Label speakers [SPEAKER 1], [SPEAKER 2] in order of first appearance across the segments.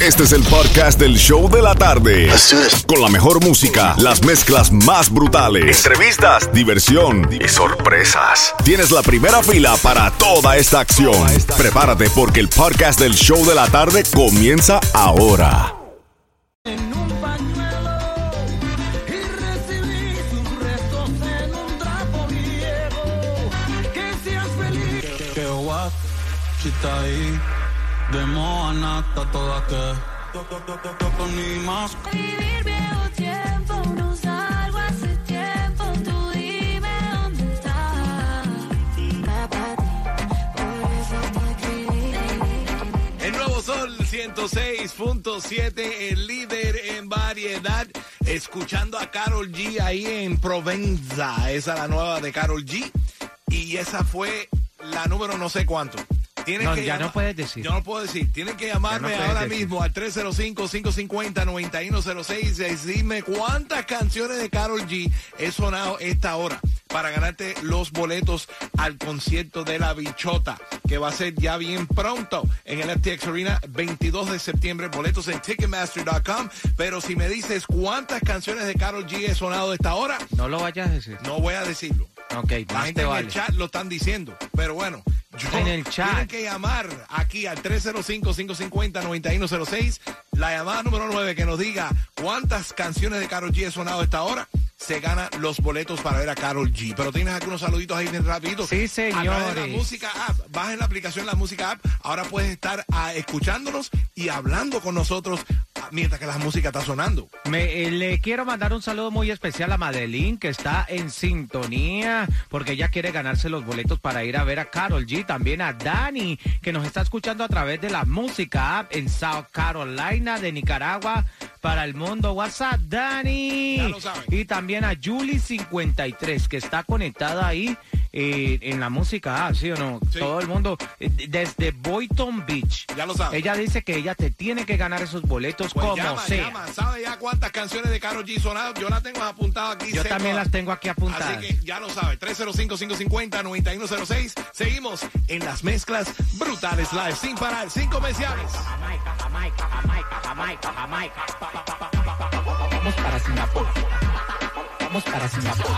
[SPEAKER 1] Este es el podcast del show de la tarde. Con la mejor música, las mezclas más brutales, entrevistas, diversión y sorpresas. Tienes la primera fila para toda esta acción. Prepárate porque el podcast del show de la tarde comienza ahora.
[SPEAKER 2] en un pañuelo y recibí sus restos en un trapo viejo. Que seas feliz.
[SPEAKER 3] Que guap, si está ahí, de Moana está toda que con mi más
[SPEAKER 4] Vivir viejo tiempo, no salgo hace tiempo. Tú dime dónde estás. Papá, por eso te escribí.
[SPEAKER 5] El nuevo Sol 106.7, el líder en variedad. Escuchando a Carol G ahí en Provenza. Esa es la nueva de Carol G. Y esa fue la número no sé cuánto. Tienes
[SPEAKER 6] No,
[SPEAKER 5] que
[SPEAKER 6] ya no puedes decir.
[SPEAKER 5] Yo no puedo decir. Tienen que llamarme
[SPEAKER 6] no
[SPEAKER 5] ahora
[SPEAKER 6] decir.
[SPEAKER 5] mismo al 305-550-9106 y decirme cuántas canciones de Carol G he sonado esta hora para ganarte los boletos al concierto de la bichota que va a ser ya bien pronto en el FTX Arena 22 de septiembre. Boletos en Ticketmaster.com. Pero si me dices cuántas canciones de Carol G he sonado esta hora,
[SPEAKER 6] No lo vayas a decir.
[SPEAKER 5] no voy a decirlo.
[SPEAKER 6] Ok,
[SPEAKER 5] La gente
[SPEAKER 6] te
[SPEAKER 5] en
[SPEAKER 6] vale.
[SPEAKER 5] el chat lo están diciendo. Pero bueno, yo,
[SPEAKER 6] En el chat.
[SPEAKER 5] tienen que llamar aquí al 305-550-9106. La llamada número 9 que nos diga cuántas canciones de Carol G he sonado a esta hora. Se gana los boletos para ver a Carol G. Pero tienes algunos saluditos ahí bien rapidito.
[SPEAKER 6] Sí,
[SPEAKER 5] A de la música app. Bajen la aplicación La Música App. Ahora puedes estar ah, escuchándonos y hablando con nosotros mientras que la música está sonando.
[SPEAKER 6] Me, eh, le quiero mandar un saludo muy especial a Madeline, que está en sintonía, porque ella quiere ganarse los boletos para ir a ver a Carol G. También a Dani, que nos está escuchando a través de la música app en South Carolina, de Nicaragua, para el mundo. WhatsApp, Dani. Y también a Julie53, que está conectada ahí eh, en la música app, ¿sí o no?
[SPEAKER 5] Sí.
[SPEAKER 6] Todo el mundo, eh, desde Boynton Beach.
[SPEAKER 5] Ya lo saben.
[SPEAKER 6] Ella dice que ella te tiene que ganar esos boletos
[SPEAKER 5] Pues
[SPEAKER 6] como
[SPEAKER 5] llama,
[SPEAKER 6] sea.
[SPEAKER 5] llama. ¿Sabe ya cuántas canciones de Karol G sonaron? Yo las tengo apuntadas aquí.
[SPEAKER 6] Yo también
[SPEAKER 5] todas.
[SPEAKER 6] las tengo aquí apuntadas.
[SPEAKER 5] Así que ya lo sabe. 305-550-9106. Seguimos en las mezclas brutales live sin parar, sin comerciales.
[SPEAKER 7] Jamaica, Jamaica, Jamaica, Jamaica, Jamaica. Vamos para Singapur. Vamos para Singapur.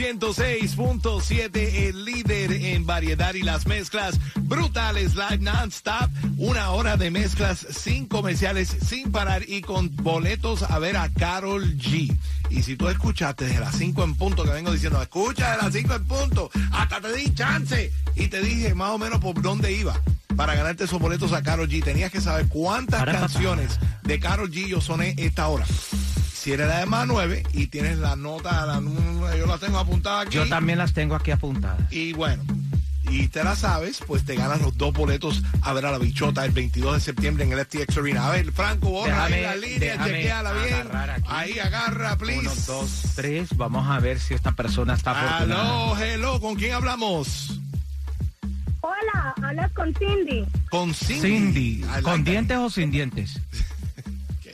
[SPEAKER 5] 106.7, el líder en variedad y las mezclas brutales live non-stop. Una hora de mezclas sin comerciales, sin parar y con boletos a ver a Carol G. Y si tú escuchaste desde las 5 en punto que vengo diciendo, escucha de las 5 en punto, hasta te di chance y te dije más o menos por dónde iba. Para ganarte esos boletos a Carol G, tenías que saber cuántas
[SPEAKER 6] Para, para,
[SPEAKER 5] canciones de Carol G yo soné esta hora. Si eres la de más 9 y tienes la nota, la número- yo la tengo apuntada aquí.
[SPEAKER 6] Yo también las tengo aquí apuntadas.
[SPEAKER 5] Y bueno, y te la sabes, pues te ganas los dos boletos a ver a la bichota el 22 de septiembre en el FTX Arena. A ver, Franco, borra ahí
[SPEAKER 6] Déjame-
[SPEAKER 5] la línea, chequeala bien.
[SPEAKER 6] aquí.
[SPEAKER 5] Ahí agarra, please.
[SPEAKER 6] Uno, dos, tres. Vamos a ver si esta persona está afortunada.
[SPEAKER 5] Aló, hello, ¿con quién hablamos?
[SPEAKER 8] Hola, hablas con Cindy.
[SPEAKER 5] Con Cindy.
[SPEAKER 6] Cindy, ¿con
[SPEAKER 5] that.
[SPEAKER 6] dientes o sin dientes?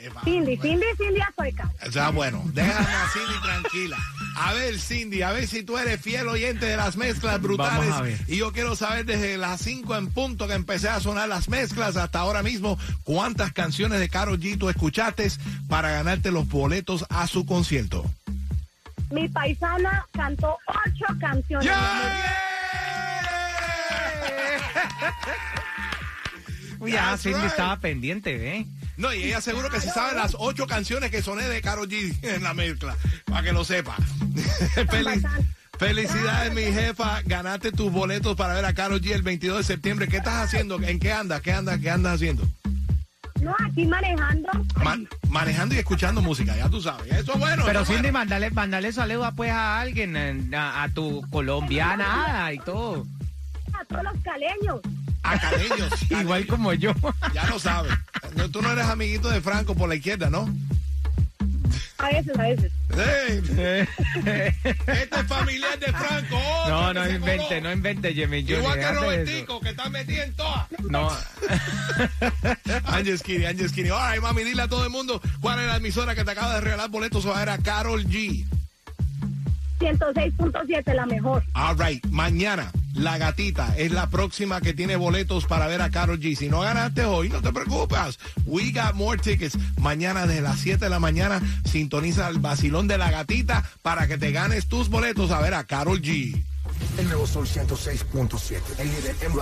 [SPEAKER 5] Qué va-
[SPEAKER 8] Cindy, Cindy, Cindy Azueca.
[SPEAKER 5] O sea, bueno, déjame a Cindy tranquila. A ver, Cindy, a ver si tú eres fiel oyente de las mezclas brutales.
[SPEAKER 6] Vamos a ver.
[SPEAKER 5] Y yo quiero saber desde las 5 en punto que empecé a sonar las mezclas hasta ahora mismo, cuántas canciones de Karol G tú escuchaste para ganarte los boletos a su concierto.
[SPEAKER 8] Mi paisana cantó ocho canciones.
[SPEAKER 6] Uy, ya, Cindy
[SPEAKER 5] right.
[SPEAKER 6] estaba pendiente, ¿eh?
[SPEAKER 5] No, y ella seguro que se sabe las ocho canciones que soné de Karol G en la mezcla, para que lo sepa. Felic- Felicidades, mi jefa. Ganaste tus boletos para ver a Karol G el 22 de septiembre. ¿Qué estás haciendo? ¿En qué andas? ¿Qué andas? ¿Qué andas haciendo?
[SPEAKER 8] No, aquí manejando.
[SPEAKER 5] Man- manejando y escuchando música, ya tú sabes. Eso es bueno.
[SPEAKER 6] Pero Cindy,
[SPEAKER 5] bueno.
[SPEAKER 6] mandale, mandale saludos pues a alguien, a, a tu colombiana y todo.
[SPEAKER 8] A todos los caleños.
[SPEAKER 5] A caleños.
[SPEAKER 6] Igual como yo.
[SPEAKER 5] Ya lo sabes. No, tú no eres amiguito de Franco por la izquierda, ¿no?
[SPEAKER 8] A veces, a veces.
[SPEAKER 5] Este es familiar de Franco. otro
[SPEAKER 6] No, no invente,
[SPEAKER 5] coló.
[SPEAKER 6] no invente, Jimmy.
[SPEAKER 5] Igual que. Robertico, que está metido en todas.
[SPEAKER 6] No,
[SPEAKER 5] I'm just kidding, I'm just kidding. All right, mami, dile a todo el mundo cuál es la emisora que te acaba de regalar boletos a ver a Carol G.
[SPEAKER 8] 106.7, la mejor.
[SPEAKER 5] All right, mañana la gatita es la próxima que tiene boletos para ver a Carol G. Si no ganaste hoy, no te preocupes. We got more tickets. Mañana desde las 7 de la mañana sintoniza el vacilón de la gatita para que te ganes tus boletos a ver a Carol G.
[SPEAKER 9] El nuevo Sol 106.7. El líder en.